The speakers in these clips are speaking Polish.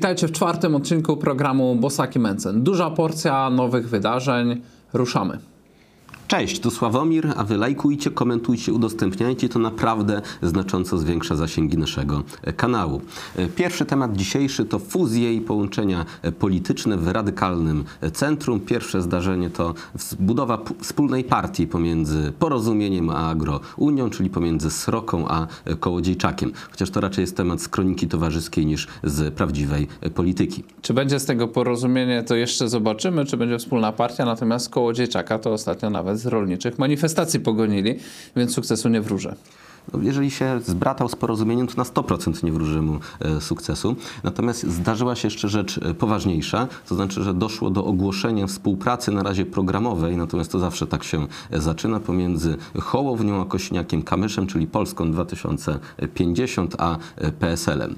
Witajcie w czwartym odcinku programu Bosaki Mencen. Duża porcja nowych wydarzeń. Ruszamy. Cześć, tu Sławomir, a wy lajkujcie, komentujcie, udostępniajcie, to naprawdę znacząco zwiększa zasięgi naszego e, kanału. E, Pierwszy temat dzisiejszy to fuzje i połączenia e, polityczne w radykalnym centrum. Pierwsze zdarzenie to budowa wspólnej partii pomiędzy Porozumieniem a Agrounią, czyli pomiędzy Sroką a Kołodziejczakiem. Chociaż to raczej jest temat z kroniki towarzyskiej niż z prawdziwej polityki. Czy będzie z tego porozumienie, to jeszcze zobaczymy, czy będzie wspólna partia, natomiast koło dzieciaka to ostatnio nawet z rolniczych manifestacji pogonili, więc sukcesu nie wróżę. No, Jeżeli się zbratał z porozumieniem, to na 100% nie wróży mu e, sukcesu. Natomiast zdarzyła się jeszcze rzecz e, poważniejsza, to znaczy, że doszło do ogłoszenia współpracy na razie programowej, natomiast to zawsze tak się e, zaczyna, pomiędzy Hołownią a Kośniakiem Kamyszem, czyli Polską 2050, a PSL-em.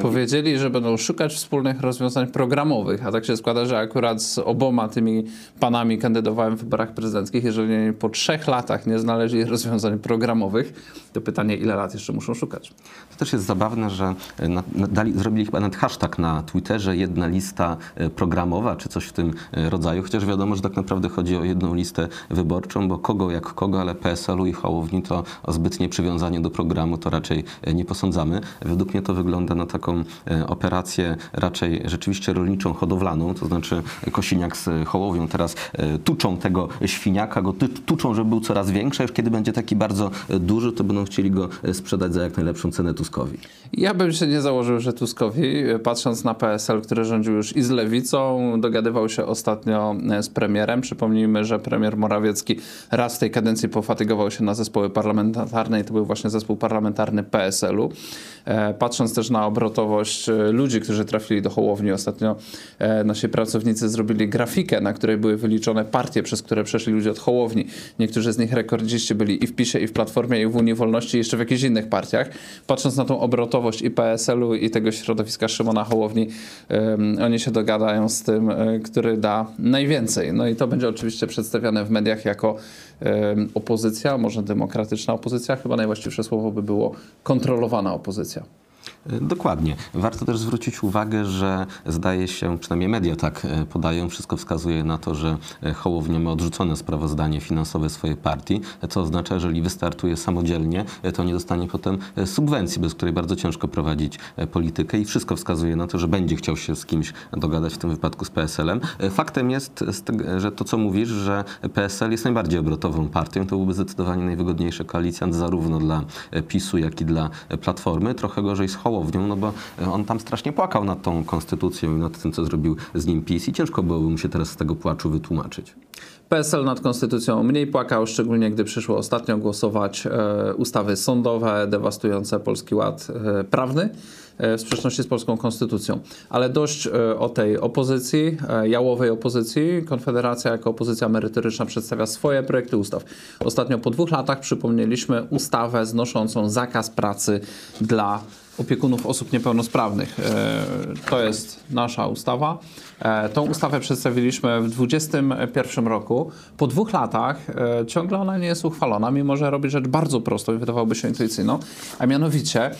Powiedzieli, że będą szukać wspólnych rozwiązań programowych, a tak się składa, że akurat z oboma tymi panami kandydowałem w wyborach prezydenckich. Jeżeli po trzech latach nie znaleźli rozwiązań programowych, to pytanie, ile lat jeszcze muszą szukać. To też jest zabawne, że e, na, na, dali, zrobili chyba nawet hashtag na Twitterze, jedna lista e, programowa, czy coś w tym e, rodzaju, chociaż wiadomo, że tak naprawdę chodzi o jedną listę wyborczą, bo kogo jak kogo, ale PSL-u i Hołowni to o zbytnie przywiązanie do programu to raczej nie posądzamy. Według mnie to wygląda na taką operację raczej rzeczywiście rolniczą, hodowlaną, to znaczy Kosiniak z Hołownią teraz tuczą tego świniaka, go tuczą, żeby był coraz większy, już kiedy będzie taki bardzo duży, to będą chcieli go e, sprzedać za jak najlepszą cenę Tuskowi. Ja bym się nie założył, że Tuskowi, e, patrząc na PSL, który rządził już i z lewicą, dogadywał się ostatnio e, z premierem. Przypomnijmy, że premier Morawiecki raz w tej kadencji pofatygował się na zespoły parlamentarne i to był właśnie zespół parlamentarny PSL-u. Patrząc też na obrotowość ludzi, którzy trafili do Hołowni ostatnio, nasi pracownicy zrobili grafikę, na której były wyliczone partie, przez które przeszli ludzie od Hołowni. Niektórzy z nich rekordziści byli i w PiSie, i w Platformie, i w Unii Wolności, jeszcze w jakichś innych partiach. Patrząc na tą obrotowość i PSL-u, i tego środowiska Szymona Hołowni, em, oni się dogadają z tym, e, który da najwięcej. No i to będzie oczywiście przedstawiane w mediach jako em, opozycja, może demokratyczna opozycja, chyba najwłaściwsze słowo by było kontrolowana opozycja. E, Dokładnie. Warto też zwrócić uwagę, że zdaje się, przynajmniej media tak e, podają, wszystko wskazuje na to, że e, Hołownia ma odrzucone sprawozdanie finansowe swojej partii, co oznacza, że jeżeli wystartuje samodzielnie, to nie dostanie potem subwencji, bez której bardzo ciężko prowadzić politykę i wszystko wskazuje na to, że będzie chciał się z kimś dogadać, w tym wypadku z PSL-em. Faktem jest, że to co mówisz, że PSL jest najbardziej obrotową partią, to byłby zdecydowanie najwygodniejszy koalicjant zarówno dla PiSu, jak i dla Platformy. Trochę gorzej z Hołownią, no bo e, on tam strasznie płakał nad tą konstytucją i nad tym, co zrobił z nim PiS i ciężko byłoby mu się teraz z tego płaczu wytłumaczyć. PSL nad konstytucją mniej płakał, szczególnie gdy przyszło ostatnio głosować e, ustawy sądowe dewastujące polski ład e, prawny w sprzeczności z polską konstytucją. Ale dość o tej opozycji, jałowej opozycji. Konfederacja jako opozycja merytoryczna przedstawia swoje projekty ustaw. Ostatnio po dwóch latach przypomnieliśmy ustawę znoszącą zakaz pracy dla opiekunów osób niepełnosprawnych. E, To jest nasza ustawa. E, Tą ustawę przedstawiliśmy w 2021 roku. Po dwóch latach e, ciągle ona nie jest uchwalona, mimo że robi rzecz bardzo prostą i wydawałoby się intuicyjną, a mianowicie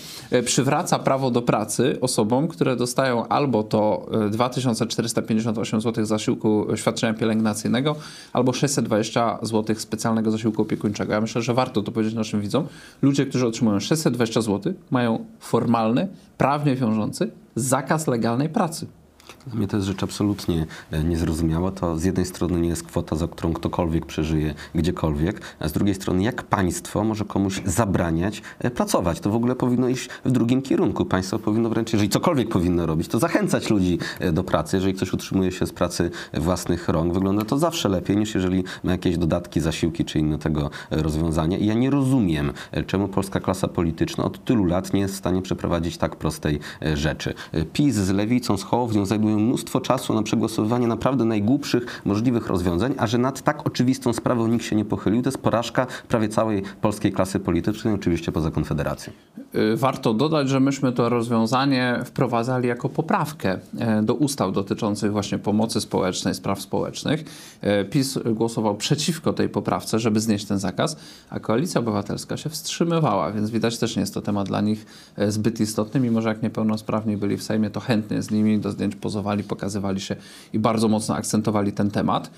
przywraca prawo do pracy osobom, które dostają albo to e, 2458 zł zasiłku świadczenia pielęgnacyjnego, albo 620 zł specjalnego zasiłku opiekuńczego. Ja myślę, że warto to powiedzieć naszym widzom. Ludzie, którzy otrzymują 620 zł, mają formalny, prawnie wiążący zakaz legalnej pracy. Dla mnie to jest rzecz absolutnie e, niezrozumiała. To z jednej strony nie jest kwota, za którą ktokolwiek przeżyje gdziekolwiek, a z drugiej strony jak państwo może komuś zabraniać e, pracować? To w ogóle powinno iść w drugim kierunku. Państwo powinno wręcz, jeżeli cokolwiek powinno robić, to zachęcać ludzi e, do pracy. Jeżeli ktoś utrzymuje się z pracy własnych rąk, wygląda to zawsze lepiej niż jeżeli ma jakieś dodatki, zasiłki czy inne tego rozwiązania. I ja nie rozumiem, czemu polska klasa polityczna od tylu lat nie jest w stanie przeprowadzić tak prostej rzeczy. PiS z lewicą, z Hołownią mają mnóstwo czasu na przegłosowywanie naprawdę najgłupszych możliwych rozwiązań, a że nad tak oczywistą sprawą nikt się nie pochylił, to jest porażka prawie całej polskiej klasy politycznej, oczywiście poza Konfederacją. Y, warto dodać, że myśmy to rozwiązanie wprowadzali jako poprawkę e, do ustaw dotyczących właśnie pomocy społecznej, spraw społecznych. E, PiS głosował przeciwko tej poprawce, żeby znieść ten zakaz, a Koalicja Obywatelska się wstrzymywała, więc widać też nie jest to temat dla nich e, zbyt istotny, mimo że jak niepełnosprawni byli w Sejmie, to chętnie z nimi do zdjęć pozowali, pokazywali się i bardzo mocno akcentowali ten temat.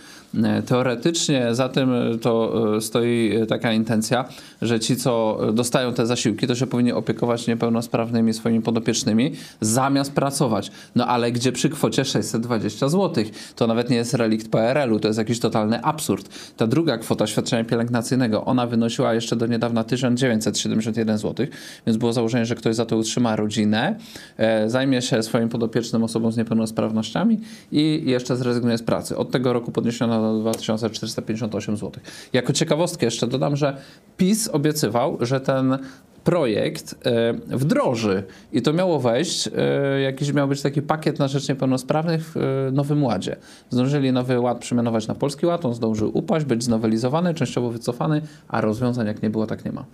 Teoretycznie za tym to stoi taka intencja, że ci, co dostają te zasiłki, to się powinni opiekować niepełnosprawnymi swoimi podopiecznymi, zamiast pracować. No ale gdzie przy kwocie 620 zł? To nawet nie jest relikt PRL-u, to jest jakiś totalny absurd. Ta druga kwota świadczenia pielęgnacyjnego, ona wynosiła jeszcze do niedawna 1971 zł, więc było założenie, że ktoś za to utrzyma rodzinę, e, zajmie się swoim podopiecznym osobom z niepełnosprawnościami i jeszcze zrezygnuje z pracy. Od tego roku podniesiono do 2458 zł. Jako ciekawostkę jeszcze dodam, że PiS obiecywał, że ten projekt e, wdroży i to miało wejść, e, jakiś miał być taki pakiet na rzecz niepełnosprawnych w e, Nowym Ładzie. Zdążyli Nowy Ład przemianować na Polski Ład, on zdążył upaść, być znowelizowany, częściowo wycofany, a rozwiązań jak nie było, tak nie ma.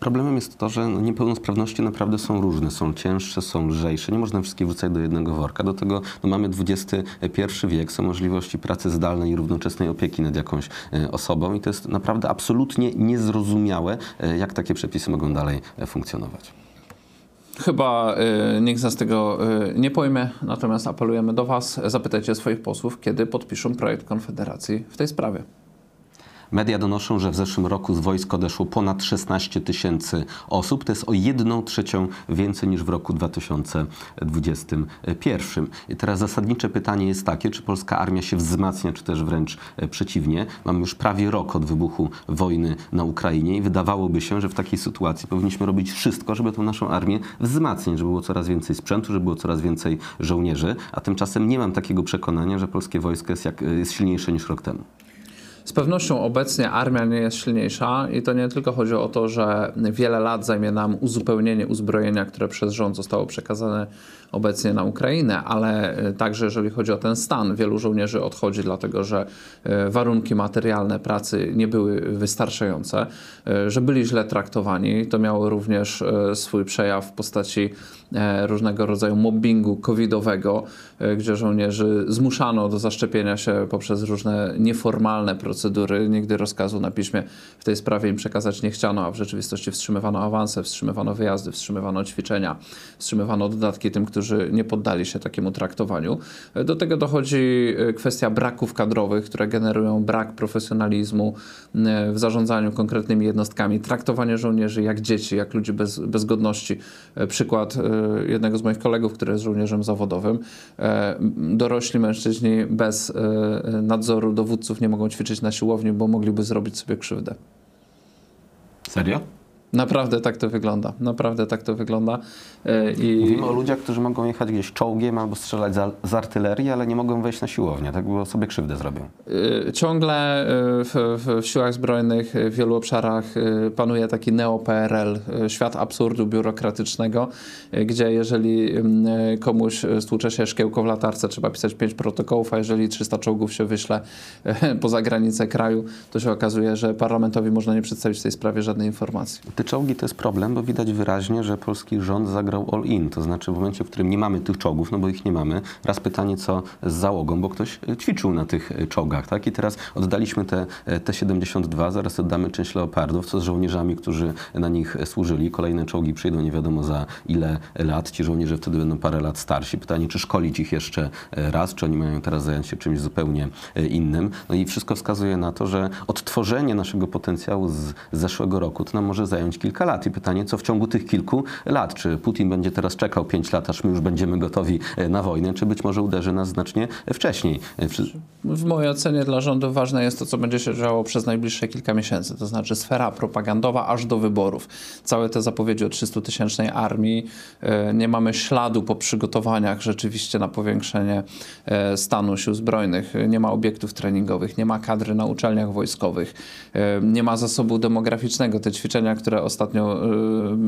Problemem jest to, że no, niepełnosprawności naprawdę są różne. Są cięższe, są lżejsze. Nie można wszystkich wrzucać do jednego worka. Do tego no, mamy XXI wiek, są możliwości pracy zdalnej i równoczesnej opieki nad jakąś e, osobą i to jest naprawdę absolutnie niezrozumiałe, e, jak takie przepisy mogą dalej e, funkcjonować. Chyba y, nikt z nas tego y, nie pojmie, natomiast apelujemy do Was, zapytajcie swoich posłów, kiedy podpiszą projekt Konfederacji w tej sprawie. Media donoszą, że w zeszłym roku z wojsk odeszło ponad 16 tysięcy osób. To jest o jedną trzecią więcej niż w roku 2021. I teraz zasadnicze pytanie jest takie, czy polska armia się wzmacnia, czy też wręcz e, przeciwnie. Mamy już prawie rok od wybuchu wojny na Ukrainie i wydawałoby się, że w takiej sytuacji powinniśmy robić wszystko, żeby tą naszą armię wzmacniać, żeby było coraz więcej sprzętu, żeby było coraz więcej żołnierzy, a tymczasem nie mam takiego przekonania, że polskie wojsko jest, jak, jest silniejsze niż rok temu. Z pewnością obecnie armia nie jest silniejsza i to nie tylko chodzi o to, że wiele lat zajmie nam uzupełnienie uzbrojenia, które przez rząd zostało przekazane obecnie na Ukrainę, ale e, także jeżeli chodzi o ten stan, wielu żołnierzy odchodzi dlatego, że e, warunki materialne pracy nie były wystarczające, e, że byli źle traktowani. To miało również swój przejaw w postaci różnego rodzaju mobbingu covidowego, gdzie żołnierzy zmuszano do zaszczepienia się poprzez różne nieformalne procedury. Nigdy rozkazu na piśmie w tej sprawie im przekazać nie chciano, a w rzeczywistości wstrzymywano awanse, wstrzymywano wyjazdy, wstrzymywano ćwiczenia, wstrzymywano dodatki tym, którzy którzy nie poddali się takiemu traktowaniu. Do tego dochodzi e, kwestia braków kadrowych, które generują brak profesjonalizmu e, w zarządzaniu konkretnymi jednostkami, traktowanie żołnierzy jak dzieci, jak ludzi bez, bez godności. E, przykład jednego z moich kolegów, który jest żołnierzem zawodowym. Dorośli mężczyźni bez nadzoru dowódców nie mogą ćwiczyć na siłowni, bo mogliby zrobić sobie krzywdę. Serio? Naprawdę tak to wygląda. Naprawdę tak to wygląda. E, I... Mówimy o ludziach, którzy mogą jechać gdzieś czołgiem albo strzelać z, z artylerii, ale nie mogą wejść na siłownię, tak bo sobie krzywdę zrobią. E, ciągle e, w, w, w siłach zbrojnych w wielu obszarach panuje taki neo-PRL, świat absurdu biurokratycznego, gdzie jeżeli komuś stłucze się szkiełko w latarce, trzeba pisać pięć protokołów, a jeżeli 300 czołgów się wyśle poza granicę kraju, to się okazuje, że parlamentowi można nie przedstawić w tej sprawie żadnej informacji te czołgi to jest problem, bo widać wyraźnie, że polski rząd zagrał all in. To znaczy w momencie, w którym nie mamy tych czołgów, no bo ich nie mamy, raz pytanie co z załogą, bo ktoś e, ćwiczył na tych e, czołgach, tak? I teraz oddaliśmy te e, T-72, zaraz oddamy część Leopardów, co z żołnierzami, którzy na nich służyli. Kolejne czołgi przyjdą nie wiadomo za ile lat. Ci żołnierze wtedy będą parę lat starsi. Pytanie, czy szkolić ich jeszcze raz, czy oni mają teraz zająć się czymś zupełnie innym. No i wszystko wskazuje na to, że odtworzenie naszego potencjału z zeszłego roku to nam może zająć zająć kilka lat. I pytanie, co w ciągu tych kilku lat? Czy Putin będzie teraz czekał pięć lat, aż my już będziemy gotowi e, na wojnę, czy być może uderzy nas znacznie wcześniej? E, w mojej ocenie dla rządu ważne jest to, co będzie się działo przez najbliższe kilka miesięcy, to znaczy sfera propagandowa aż do wyborów. Całe te zapowiedzi o 300-tysięcznej armii, e, nie mamy śladu po przygotowaniach rzeczywiście na powiększenie stanu sił zbrojnych, nie ma obiektów treningowych, nie ma kadry na uczelniach wojskowych, nie ma zasobu demograficznego. Te ćwiczenia, które ostatnio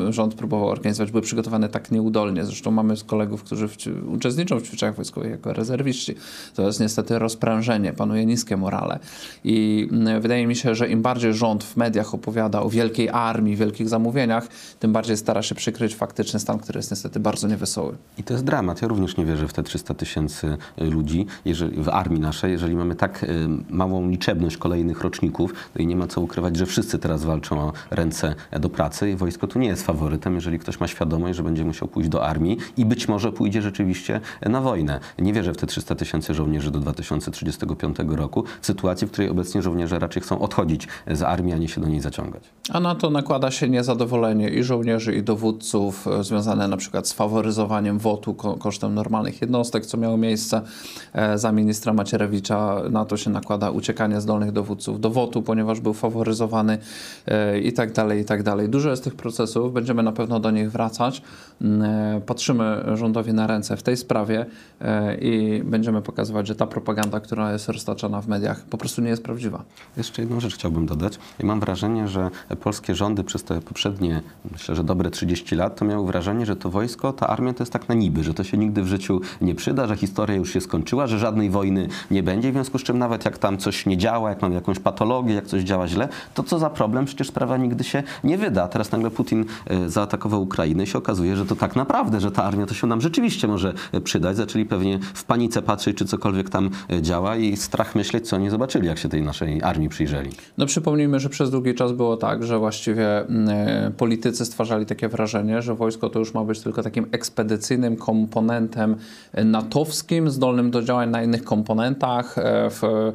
y, rząd próbował organizować, były przygotowane tak nieudolnie. Zresztą mamy kolegów, którzy w, uczestniczą w ćwiczeniach wojskowych jako rezerwiści. To jest niestety rozprężenie, panuje niskie morale. I y, wydaje mi się, że im bardziej rząd w mediach opowiada o wielkiej armii, wielkich zamówieniach, tym bardziej stara się przykryć faktyczny stan, który jest niestety bardzo niewesoły. I to jest dramat. Ja również nie wierzę w te 300 tysięcy y, ludzi jeżeli, w armii naszej, jeżeli mamy tak y, małą liczebność kolejnych roczników i nie ma co ukrywać, że wszyscy teraz walczą o ręce do pracy i wojsko tu nie jest faworytem, jeżeli ktoś ma świadomość, że będzie musiał pójść do armii i być może pójdzie rzeczywiście na wojnę. Nie wierzę w te 300 tysięcy żołnierzy do 2035 roku, w sytuacji, w której obecnie żołnierze raczej chcą odchodzić z armii, a nie się do niej zaciągać. A na to nakłada się niezadowolenie i żołnierzy, i dowódców, e, związane na przykład z faworyzowaniem WOT-u ko kosztem normalnych jednostek, co miało miejsce e, za ministra Macierewicza. Na to się nakłada uciekanie zdolnych dowódców do WOT-u, ponieważ był faworyzowany e, i tak dalej, i tak dalej. Dużo jest tych procesów, będziemy na pewno do nich wracać. Mm, patrzymy rządowi na ręce w tej sprawie i będziemy pokazywać, że ta propaganda, która jest roztaczana w mediach, po prostu nie jest prawdziwa. Jeszcze jedną rzecz chciałbym dodać. Ja mam wrażenie, że polskie rządy przez te poprzednie, myślę, że dobre 30 lat, to miały wrażenie, że to wojsko, ta armia to jest tak na niby, że to się nigdy w życiu nie przyda, że historia już się skończyła, że żadnej wojny nie będzie, w związku z czym nawet jak tam coś nie działa, jak mamy jakąś patologię, jak coś działa źle, to co za problem, przecież sprawa nigdy się nie wyda. Teraz nagle Putin e, zaatakował Ukrainę i się okazuje, że to tak naprawdę, że ta armia to się nam rzeczywiście może e, przydać. Zaczęli pewnie w panice patrzeć, czy cokolwiek tam e, działa i strach myśleć, co oni zobaczyli, jak się tej naszej armii przyjrzeli. No przypomnijmy, że przez długi czas było tak, że właściwie mm, politycy stwarzali takie wrażenie, że wojsko to już ma być tylko takim ekspedycyjnym komponentem natowskim, zdolnym do działań na innych komponentach w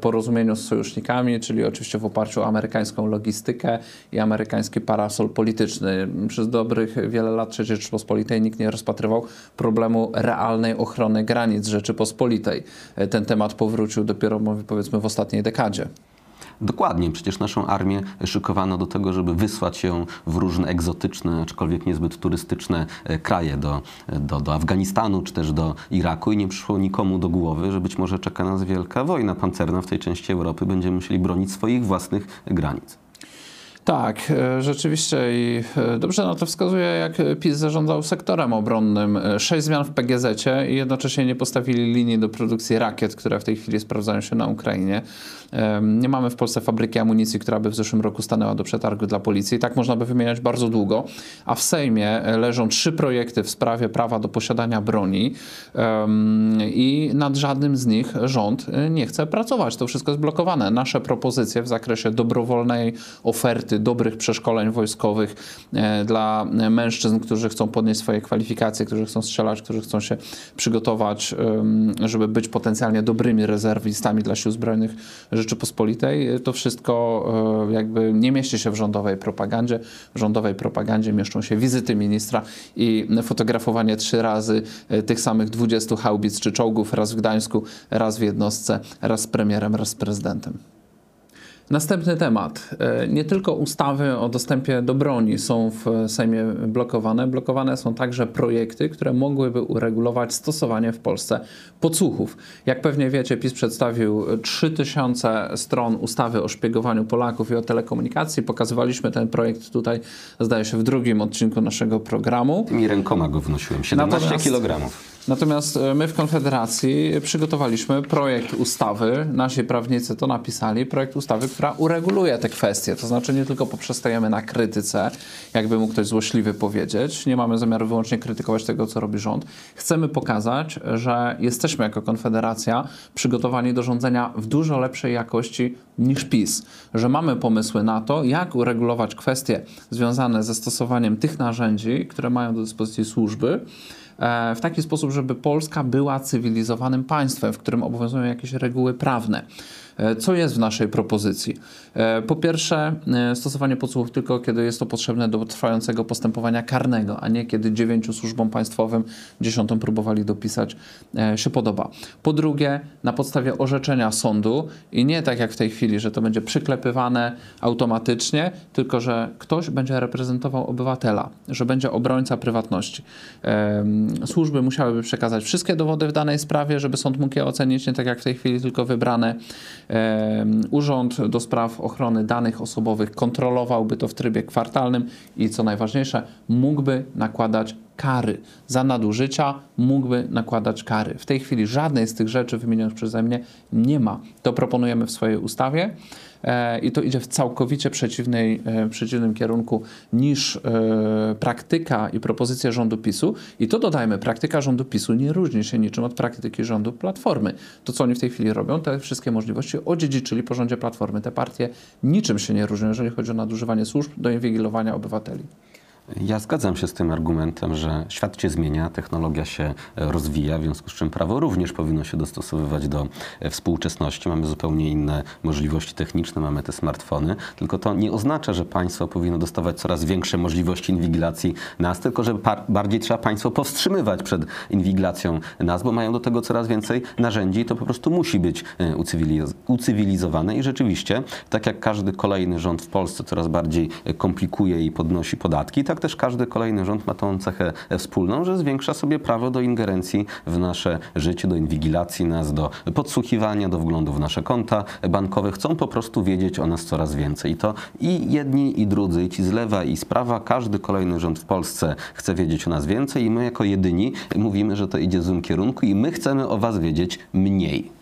porozumieniu z sojusznikami, czyli oczywiście w oparciu o amerykańską logistykę i amerykański parasol polityczny. Przez dobrych wiele lat III Rzeczypospolitej nikt nie rozpatrywał problemu realnej ochrony granic Rzeczypospolitej. E, ten temat powrócił dopiero powiedzmy w ostatniej dekadzie. Dokładnie, przecież naszą armię szykowano do tego, żeby wysłać ją w różne egzotyczne, aczkolwiek niezbyt turystyczne e, kraje, do, do, do Afganistanu czy też do Iraku i nie przyszło nikomu do głowy, że być może czeka nas wielka wojna pancerna w tej części Europy, będziemy musieli bronić swoich własnych granic. Tak, e, rzeczywiście i e, dobrze na to wskazuje, jak PiS zarządzał sektorem obronnym. E, sześć zmian w PGZ i jednocześnie nie postawili linii do produkcji rakiet, które w tej chwili sprawdzają się na Ukrainie. Nie mamy w Polsce fabryki amunicji, która by w zeszłym roku stanęła do przetargu dla policji. Tak można by wymieniać bardzo długo. A w Sejmie leżą trzy projekty w sprawie prawa do posiadania broni i nad żadnym z nich rząd nie chce pracować. To wszystko jest blokowane. Nasze propozycje w zakresie dobrowolnej oferty dobrych przeszkoleń wojskowych e, dla mężczyzn, którzy chcą podnieść swoje kwalifikacje, którzy chcą strzelać, którzy chcą się przygotować, żeby być potencjalnie dobrymi rezerwistami dla sił zbrojnych Rzeczypospolitej. To wszystko e, jakby nie mieści się w rządowej propagandzie. W rządowej propagandzie mieszczą się wizyty ministra i fotografowanie trzy razy e, tych samych 20 haubic czy czołgów, raz w Gdańsku, raz w jednostce, raz z premierem, raz z prezydentem. Następny temat. E, nie tylko ustawy o dostępie do broni są w Sejmie blokowane, blokowane są także projekty, które mogłyby uregulować stosowanie w Polsce podsłuchów. Jak pewnie wiecie, PiS przedstawił 3000 stron ustawy o szpiegowaniu Polaków i o telekomunikacji. Pokazywaliśmy ten projekt tutaj, zdaje się, w drugim odcinku naszego programu. Tymi rękoma go wnosiłem, 17 Natomiast... kilogramów. Natomiast e, my w Konfederacji przygotowaliśmy projekt ustawy, nasi prawnicy to napisali, projekt ustawy, która ureguluje te kwestie. To znaczy nie tylko poprzestajemy na krytyce, jakby mógł ktoś złośliwy powiedzieć, nie mamy zamiaru wyłącznie krytykować tego, co robi rząd. Chcemy pokazać, że jesteśmy jako Konfederacja przygotowani do rządzenia w dużo lepszej jakości niż PiS, że mamy pomysły na to, jak uregulować kwestie związane ze stosowaniem tych narzędzi, które mają do dyspozycji służby, w taki sposób, żeby Polska była cywilizowanym państwem, w którym obowiązują jakieś reguły prawne. E, co jest w naszej propozycji? E, po pierwsze, e, stosowanie podsłuchów tylko kiedy jest to potrzebne do trwającego postępowania karnego, a nie kiedy dziewięciu służbom państwowym, dziesiątą próbowali dopisać, się podoba. Po drugie, na podstawie orzeczenia sądu i nie tak jak w tej chwili, że to będzie przyklepywane automatycznie, tylko że ktoś będzie reprezentował obywatela, że będzie obrońca prywatności. Służby musiałyby przekazać wszystkie dowody w danej sprawie, żeby sąd mógł je ocenić, nie tak jak w tej chwili, tylko wybrane Urząd do Spraw Ochrony Danych Osobowych kontrolowałby to w trybie kwartalnym i co najważniejsze, mógłby nakładać kary za nadużycia, mógłby nakładać kary. W tej chwili żadnej z tych rzeczy wymienionych przeze mnie nie ma. To proponujemy w swojej ustawie e, i to idzie w całkowicie przeciwnej, e, przeciwnym kierunku niż e, praktyka i propozycja rządu PiSu. I to dodajmy, praktyka rządu PiSu nie różni się niczym od praktyki rządu Platformy. To, co oni w tej chwili robią, te wszystkie możliwości odziedziczyli po rządzie Platformy. Te partie niczym się nie różnią, jeżeli chodzi o nadużywanie służb do inwigilowania obywateli. Ja zgadzam się z tym argumentem, że świat się zmienia, technologia się rozwija, w związku z czym prawo również powinno się dostosowywać do współczesności. Mamy zupełnie inne możliwości techniczne, mamy te smartfony, tylko to nie oznacza, że państwo powinno dostawać coraz większe możliwości inwigilacji nas, tylko że bardziej trzeba państwo powstrzymywać przed inwigilacją nas, bo mają do tego coraz więcej narzędzi i to po prostu musi być e, ucywilizowane i rzeczywiście, tak jak każdy kolejny rząd w Polsce coraz bardziej komplikuje i podnosi podatki, tak też każdy kolejny rząd ma tą cechę wspólną, że zwiększa sobie prawo do ingerencji w nasze życie, do inwigilacji nas, do podsłuchiwania, do wglądu w nasze konta bankowe. Chcą po prostu wiedzieć o nas coraz więcej. I to i jedni, i drudzy, i ci z lewa, i z prawa, każdy kolejny rząd w Polsce chce wiedzieć o nas więcej i my jako jedyni mówimy, że to idzie w złym kierunku i my chcemy o was wiedzieć mniej.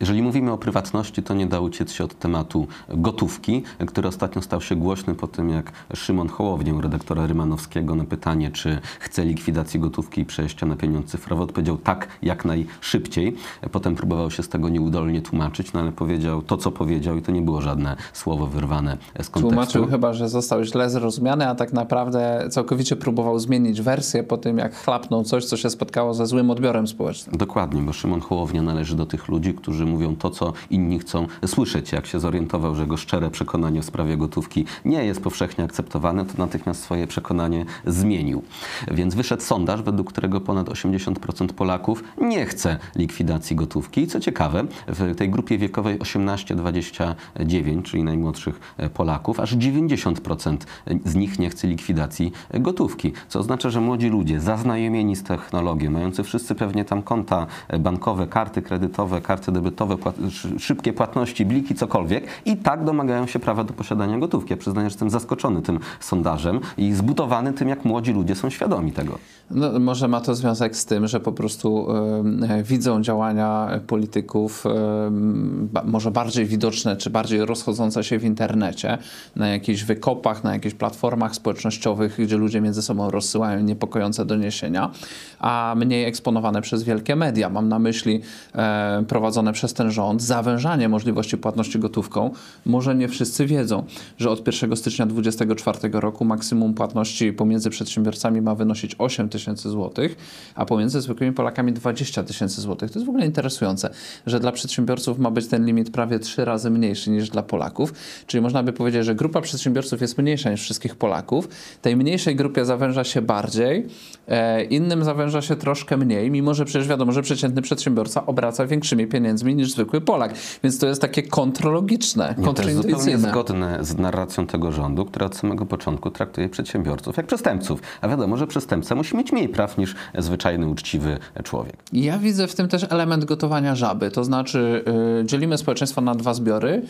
Jeżeli mówimy o prywatności, to nie da uciec się od tematu gotówki, który ostatnio stał się głośny po tym, jak Szymon Hołownię, redaktora Rymanowskiego, na pytanie, czy chce likwidacji gotówki i przejścia na pieniądze cyfrowe, odpowiedział tak, jak najszybciej. Potem próbował się z tego nieudolnie tłumaczyć, no ale powiedział to, co powiedział i to nie było żadne słowo wyrwane z kontekstu. Tłumaczył chyba, że został źle zrozumiany, a tak naprawdę całkowicie próbował zmienić wersję po tym, jak chlapnął coś, co się spotkało ze złym odbiorem społecznym. Dokładnie, bo Szymon Hołownia należy do tych ludzi, którzy mówią to, co inni chcą słyszeć. Jak się zorientował, że jego szczere przekonanie w sprawie gotówki nie jest powszechnie akceptowane, to natychmiast swoje przekonanie zmienił. Więc wyszedł sondaż, według którego ponad 80% Polaków nie chce likwidacji gotówki. I co ciekawe, w tej grupie wiekowej 18-29, czyli najmłodszych Polaków, aż 90% z nich nie chce likwidacji gotówki. Co oznacza, że młodzi ludzie zaznajomieni z technologią, mający wszyscy pewnie tam konta bankowe, karty kredytowe, karty debetowe, płat szybkie płatności, bliki, cokolwiek i tak domagają się prawa do posiadania gotówki. Ja przyznaję, że jestem zaskoczony tym sondażem i zbudowany tym, jak młodzi ludzie są świadomi tego. No, może ma to związek z tym, że po prostu y, widzą działania polityków y, może bardziej widoczne, czy bardziej rozchodzące się w internecie, na jakichś wykopach, na jakichś platformach społecznościowych, gdzie ludzie między sobą rozsyłają niepokojące doniesienia, a mniej eksponowane przez wielkie media. Mam na myśli y, prowadzone przez ten rząd zawężanie możliwości płatności gotówką, może nie wszyscy wiedzą, że od 1 stycznia 2024 roku maksimum płatności pomiędzy przedsiębiorcami ma wynosić 8 tysięcy złotych, a pomiędzy zwykłymi Polakami 20 tysięcy złotych. To jest w ogóle interesujące, że dla przedsiębiorców ma być ten limit prawie trzy razy mniejszy niż dla Polaków. Czyli można by powiedzieć, że grupa przedsiębiorców jest mniejsza niż wszystkich Polaków. Tej mniejszej grupie zawęża się bardziej, e, innym zawęża się troszkę mniej, mimo że przecież wiadomo, że przeciętny przedsiębiorca obraca większymi pieniędzmi niż zwykły Polak. Więc to jest takie kontrologiczne, Nie, to jest zupełnie zgodne z narracją tego rządu, który od samego początku traktuje przedsiębiorców jak przestępców. A wiadomo, że przestępca musi mieć mniej praw niż zwyczajny, uczciwy człowiek. Ja widzę w tym też element gotowania żaby. To znaczy yy, dzielimy społeczeństwo na dwa zbiory,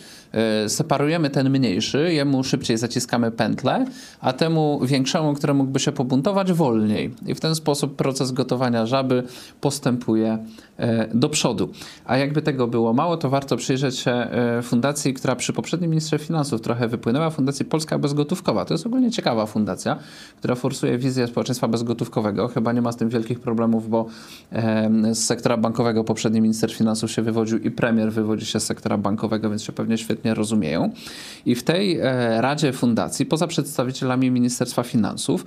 yy, separujemy ten mniejszy, jemu szybciej zaciskamy pętlę, a temu większemu, który mógłby się pobuntować, wolniej. I w ten sposób proces gotowania żaby postępuje yy, do przodu. A jakby tego było mało, to warto przyjrzeć się e, fundacji, która przy poprzednim ministrze finansów trochę wypłynęła, Fundacji Polska Bezgotówkowa. To jest ogólnie ciekawa fundacja, która forsuje wizję społeczeństwa bezgotówkowego. Chyba nie ma z tym wielkich problemów, bo z sektora bankowego poprzedni minister finansów się wywodził i premier wywodzi się z sektora bankowego, więc się pewnie świetnie rozumieją. I w tej e, Radzie Fundacji, poza przedstawicielami Ministerstwa Finansów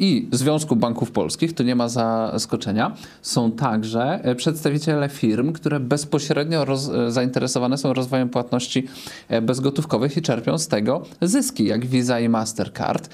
i Związku Banków Polskich, tu nie ma zaskoczenia, są także e, przedstawiciele firm, które bezpośrednio roz, e, zainteresowane są rozwojem płatności e, bezgotówkowych i czerpią z tego zyski, jak Visa i Mastercard,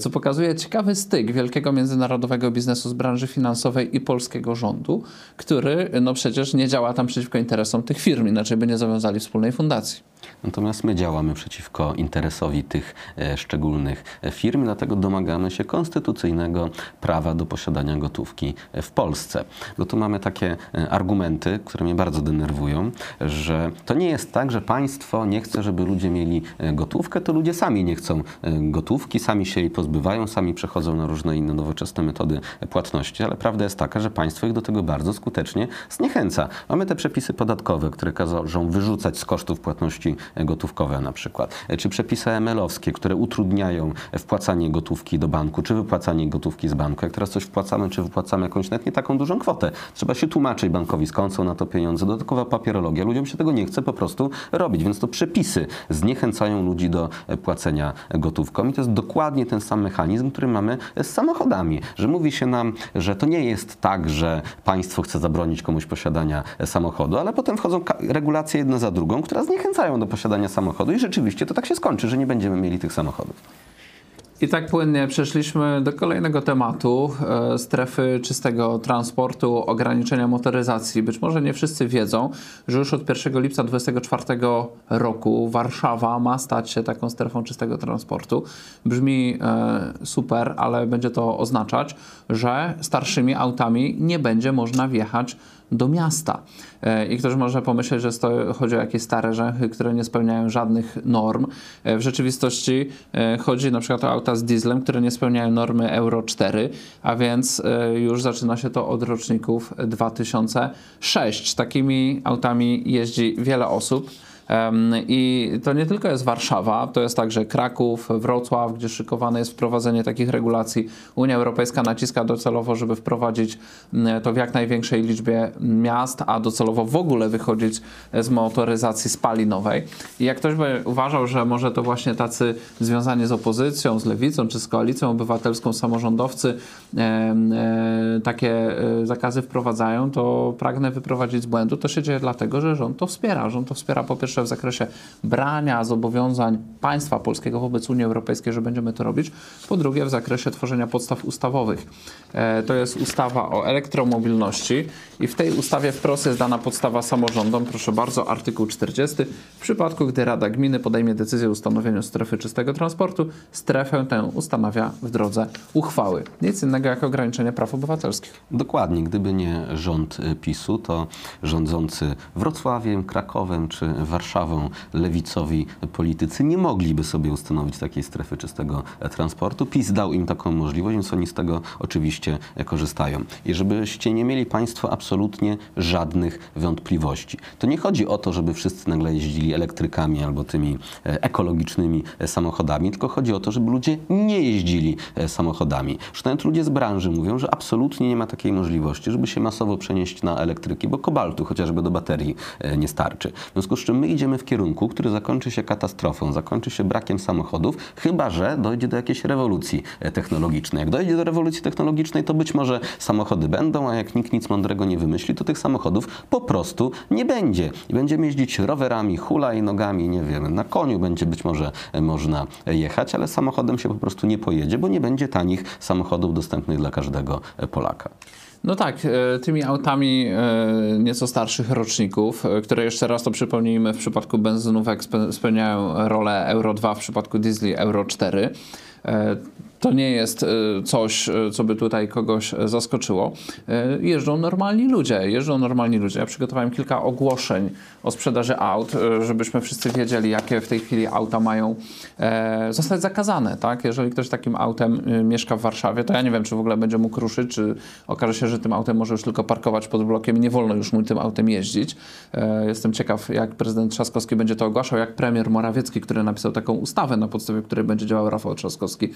co pokazuje ciekawy styk wielkiego międzynarodowego biznesu z branży finansowej i polskiego rządu, który no przecież nie działa tam przeciwko interesom tych firm, inaczej by nie zawiązali wspólnej fundacji. Natomiast my działamy przeciwko interesowi tych e, szczególnych firm, dlatego domagamy się konstytucyjnego prawa do posiadania gotówki w Polsce. Bo tu mamy takie e, argumenty, które mnie bardzo denerwują, że to nie jest tak, że państwo nie chce, żeby ludzie mieli e, gotówkę, to ludzie sami nie chcą gotówki, sami się jej pozbywają, sami przechodzą na różne inne nowoczesne metody płatności, ale prawda jest taka, że państwo ich do tego bardzo skutecznie zniechęca. Mamy te przepisy podatkowe, które każą wyrzucać z kosztów płatności gotówkowe na przykład, czy przepisy ML-owskie, które utrudniają wpłacanie gotówki do banku, czy wypłacanie gotówki z banku. Jak teraz coś wpłacamy, czy wypłacamy jakąś nawet nie taką dużą kwotę, trzeba się tłumaczyć bankowi, skąd są na to pieniądze, dodatkowa papierologia. Ludziom się tego nie chce po prostu robić, więc to przepisy zniechęcają ludzi do e, płacenia gotówką i to jest dokładnie ten sam mechanizm, który mamy z samochodami, że mówi się nam, że to nie jest tak, że państwo chce zabronić komuś posiadania e, samochodu, ale potem wchodzą regulacje jedna za drugą, które zniechęcają do posiadania samochodu i rzeczywiście to tak się skończy, że nie będziemy mieli tych samochodów. I tak płynnie przeszliśmy do kolejnego tematu e, strefy czystego transportu, ograniczenia motoryzacji. Być może nie wszyscy wiedzą, że już od 1 lipca 2024 roku Warszawa ma stać się taką strefą czystego transportu. Brzmi e, super, ale będzie to oznaczać, że starszymi autami nie będzie można wjechać do miasta. E, I ktoś może pomyśleć, że to chodzi o jakieś stare rzęchy, które nie spełniają żadnych norm. E, W rzeczywistości e, chodzi na przykład o auta z dieslem, które nie spełniają normy Euro 4, a więc już zaczyna się to od roczników 2006. Takimi autami jeździ wiele osób. I to nie tylko jest Warszawa, to jest także Kraków, Wrocław, gdzie szykowane jest wprowadzenie takich regulacji. Unia Europejska naciska docelowo, żeby wprowadzić mm, to w jak największej liczbie miast, a docelowo w ogóle wychodzić z motoryzacji spalinowej. I jak ktoś by uważał, że może to właśnie tacy związani z opozycją, z lewicą czy z koalicją obywatelską samorządowcy em, e, takie e, zakazy wprowadzają, to pragnę wyprowadzić z błędu. To się dzieje dlatego, że rząd to wspiera. Rząd to wspiera po pierwsze w zakresie brania zobowiązań państwa polskiego wobec Unii Europejskiej, że będziemy to robić. Po drugie w zakresie tworzenia podstaw ustawowych. E, to jest ustawa o elektromobilności i w tej ustawie wprost jest dana podstawa samorządom. Proszę bardzo, artykuł 40. W przypadku, gdy Rada Gminy podejmie decyzję o ustanowieniu strefy czystego transportu, strefę tę ustanawia w drodze uchwały. Nic innego jak ograniczenie praw obywatelskich. Dokładnie, gdyby nie rząd y, PiSu, to rządzący Wrocławiem, Krakowem czy Warszawą lewicowi politycy nie mogliby sobie ustanowić takiej strefy czystego e, transportu. PiS dał im taką możliwość, więc oni z tego oczywiście e, korzystają. I żebyście nie mieli Państwo absolutnie żadnych wątpliwości. To nie chodzi o to, żeby wszyscy nagle jeździli elektrykami albo tymi e, ekologicznymi samochodami, tylko chodzi o to, żeby ludzie nie jeździli samochodami. Że nawet ludzie z branży mówią, że absolutnie nie ma takiej możliwości, żeby się masowo przenieść na elektryki, bo kobaltu chociażby do baterii nie starczy. W związku z czym my idziemy w kierunku, który zakończy się katastrofą, zakończy się brakiem samochodów, chyba że dojdzie do jakiejś rewolucji e, technologicznej. Jak dojdzie do rewolucji technologicznej, to być może samochody będą, a jak nikt nic mądrego nie wymyśli, to tych samochodów po prostu nie będzie. I będziemy jeździć rowerami, hulajnogami, nie wiem, na koniu będzie być może e, można jechać, ale samochodem się po prostu nie pojedzie, bo nie będzie tanich samochodów dostępnych dla każdego e, Polaka. No tak, e, tymi autami e, nieco starszych roczników, e, które jeszcze raz to przypomnijmy w przypadku benzynówek spe- spełniają rolę Euro 2, w przypadku diesli Euro 4. To nie jest e, coś, e, co by tutaj kogoś e, zaskoczyło. Jeżdżą normalni ludzie, jeżdżą normalni ludzie. Ja przygotowałem kilka ogłoszeń o sprzedaży aut, żebyśmy wszyscy wiedzieli, jakie w tej chwili auta mają e, zostać zakazane. Tak? Jeżeli ktoś takim autem mieszka w Warszawie, to ja nie wiem, czy w ogóle będzie mógł ruszyć, czy okaże się, że tym autem może już tylko parkować pod blokiem i nie wolno już mu tym autem jeździć. E, Jestem ciekaw, jak prezydent Trzaskowski będzie to ogłaszał, jak premier Morawiecki, który napisał taką ustawę, na podstawie której będzie działał Rafał Trzaskowski,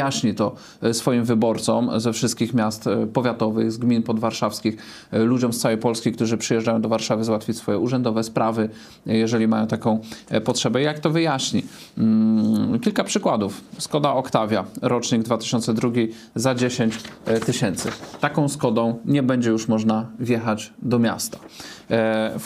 wyjaśni to e, swoim wyborcom ze wszystkich miast e, powiatowych, z gmin podwarszawskich, e, ludziom z całej Polski, którzy przyjeżdżają do Warszawy załatwić swoje urzędowe sprawy, jeżeli mają taką potrzebę. Jak to wyjaśni? Mm, Kilka przykładów. Skoda Octavia, rocznik 2002 za 10 e, tysięcy. Taką Skodą nie będzie już można wjechać do miasta.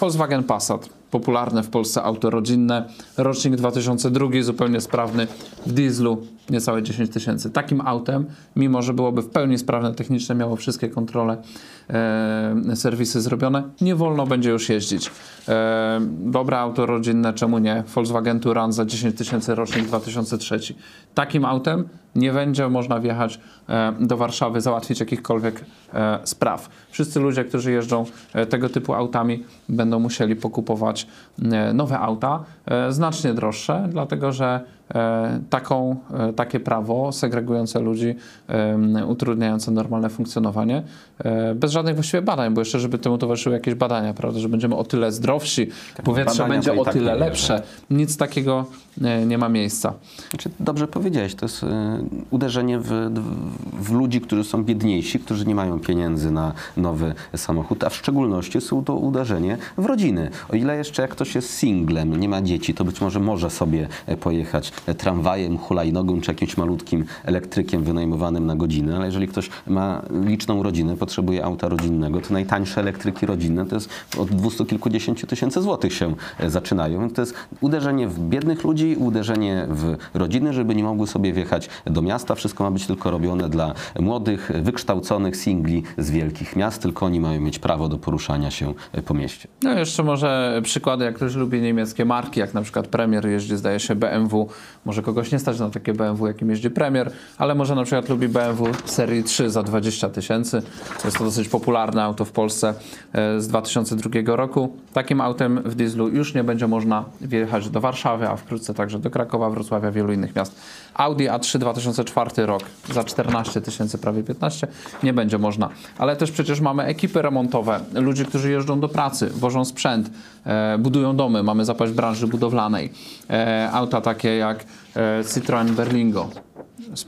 Volkswagen Passat popularne w Polsce auto rodzinne, rocznik 2002, zupełnie sprawny, w dieslu niecałe 10 tysięcy. Takim autem, mimo że byłoby w pełni sprawne technicznie, miało wszystkie kontrole, e, serwisy zrobione, nie wolno będzie już jeździć. E, dobre auto rodzinne, czemu nie? Volkswagen Touran za 10 tysięcy, rocznik 2003. Takim autem nie będzie można wjechać e, do Warszawy, załatwić jakichkolwiek e, spraw. Wszyscy ludzie, którzy jeżdżą e, tego typu autami, będą musieli pokupować e, nowe auta, e, znacznie droższe, dlatego że taką, e, takie prawo segregujące ludzi, e, utrudniające normalne funkcjonowanie, e, bez żadnych właściwie badań, bo jeszcze, żeby temu towarzyszyły jakieś badania, prawda, że będziemy o tyle zdrowsi, powietrze badania będzie o tak tyle lepsze. Nic takiego e, nie ma miejsca. Znaczy, dobrze powiedziałeś, to jest uderzenie w, w ludzi, którzy są biedniejsi, którzy nie mają pieniędzy na nowy samochód, a w szczególności są to uderzenie w rodziny. O ile jeszcze jak ktoś jest singlem, nie ma dzieci, to być może może sobie e, pojechać e, tramwajem, hulajnogą czy jakimś malutkim elektrykiem wynajmowanym na godzinę, ale jeżeli ktoś ma liczną rodzinę, potrzebuje auta rodzinnego, to najtańsze elektryki rodzinne to jest od dwustu kilkudziesięciu tysięcy złotych się e, zaczynają. Więc to jest uderzenie w biednych ludzi, uderzenie w rodziny, żeby nie mogły sobie wjechać do miasta. Wszystko ma być tylko robione dla młodych, wykształconych singli z wielkich miast, tylko oni mają mieć prawo do poruszania się e, po mieście. No jeszcze może przykłady, jak ktoś lubi niemieckie marki, jak na przykład Premier jeździ, zdaje się BMW, może kogoś nie stać na takie BMW, jakim jeździ Premier, ale może na przykład lubi BMW serii 3 za 20 tysięcy. Jest to dosyć popularne auto w Polsce e, z 2002 roku. Takim autem w dieslu już nie będzie można wjechać do Warszawy, a wkrótce także do Krakowa, Wrocławia, wielu innych miast. Audi A3 2004 rok za 14 tysięcy, prawie 15, nie będzie można. Ale też przecież mamy ekipy remontowe, ludzi, którzy jeżdżą do pracy, wożą sprzęt, e, budują domy, mamy zapaść branży budowlanej. E, auta takie jak e, Citroen Berlingo, z,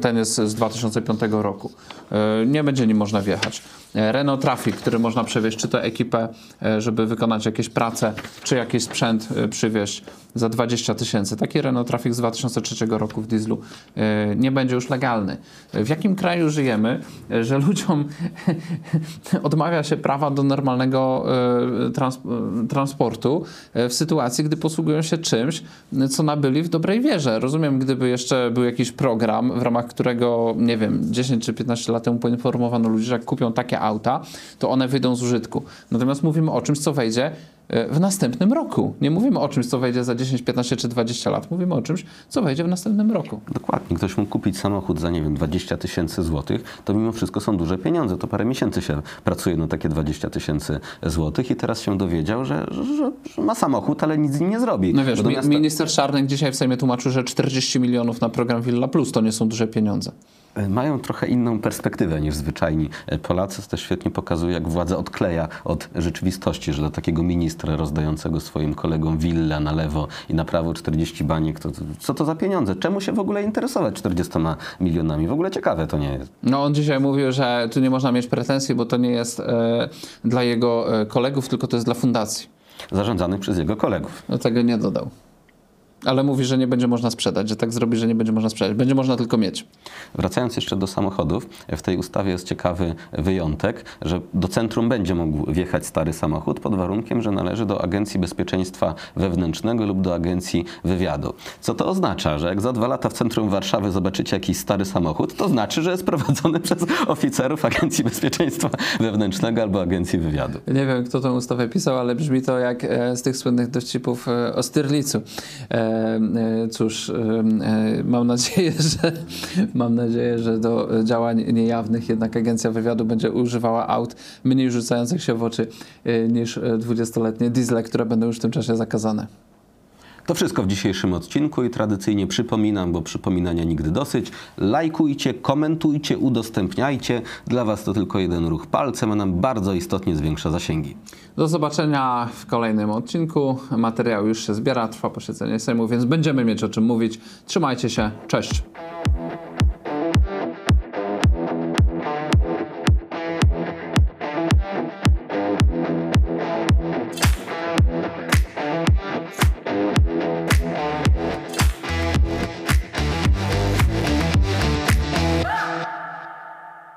ten jest z 2005 roku. E, Nie będzie nim można wjechać. Renault Trafic, który można przewieźć, czy to ekipę, e, żeby wykonać jakieś prace, czy jakiś sprzęt e, przywieźć za 20 tysięcy. Taki Renault Trafic z 2003 roku w dieslu e, nie będzie już legalny. W jakim kraju żyjemy, że ludziom odmawia się prawa do normalnego trans, transportu w sytuacji, gdy posługują się czymś, co nabyli w dobrej wierze. Rozumiem, gdyby jeszcze był jakiś program, w ramach którego, nie wiem, 10 czy 15 lat temu poinformowano ludzi, że jak kupią takie auta, to one wyjdą z użytku. Natomiast mówimy o czymś, co wejdzie e, w następnym roku. Nie mówimy o czymś, co wejdzie za 10, 15 czy 20 lat. Mówimy o czymś, co wejdzie w następnym roku. Dokładnie. Ktoś mógł kupić samochód za, nie wiem, 20 tysięcy złotych, to mimo wszystko są duże pieniądze. To parę miesięcy się pracuje na takie 20 tysięcy złotych i teraz się dowiedział, że, że, że ma samochód, ale nic z nim nie zrobi. No wiesz, Bo do mi, miasta- minister Czarnek dzisiaj w Sejmie tłumaczył, że 40 milionów na program Villa Plus to nie są duże pieniądze. Mają trochę inną perspektywę niż zwyczajni Polacy. To też świetnie pokazuje, jak władza odkleja od rzeczywistości, że do takiego ministra rozdającego swoim kolegom willę na lewo i na prawo 40 baniek, to, to, co to za pieniądze? Czemu się w ogóle interesować 40 milionami? W ogóle ciekawe to nie jest. No on dzisiaj mówił, że tu nie można mieć pretensji, bo to nie jest e, dla jego e, kolegów, tylko to jest dla fundacji. Zarządzanych przez jego kolegów. No tego nie dodał. Ale mówi, że nie będzie można sprzedać, że tak zrobi, że nie będzie można sprzedać. Będzie można tylko mieć. Wracając jeszcze do samochodów, w tej ustawie jest ciekawy wyjątek, że do centrum będzie mógł wjechać stary samochód pod warunkiem, że należy do Agencji Bezpieczeństwa Wewnętrznego lub do Agencji Wywiadu. Co to oznacza? Że jak za dwa lata w centrum Warszawy zobaczycie jakiś stary samochód, to znaczy, że jest prowadzony przez oficerów Agencji Bezpieczeństwa Wewnętrznego albo Agencji Wywiadu. Nie wiem, kto tę ustawę pisał, ale brzmi to jak e, z tych słynnych dowcipów e, o Styrlicu. E, cóż, e, e, mam nadzieję, że mam nadzieję, że do działań niejawnych jednak agencja wywiadu będzie używała aut mniej rzucających się w oczy niż e, 20-letnie diesle, które będą już w tym czasie zakazane. To wszystko w dzisiejszym odcinku i tradycyjnie przypominam, bo przypominania nigdy dosyć. Lajkujcie, komentujcie, udostępniajcie. Dla Was to tylko jeden ruch palcem, a nam bardzo istotnie zwiększa zasięgi. Do zobaczenia w kolejnym odcinku. Materiał już się zbiera, trwa posiedzenie Sejmu, więc będziemy mieć o czym mówić. Trzymajcie się, cześć.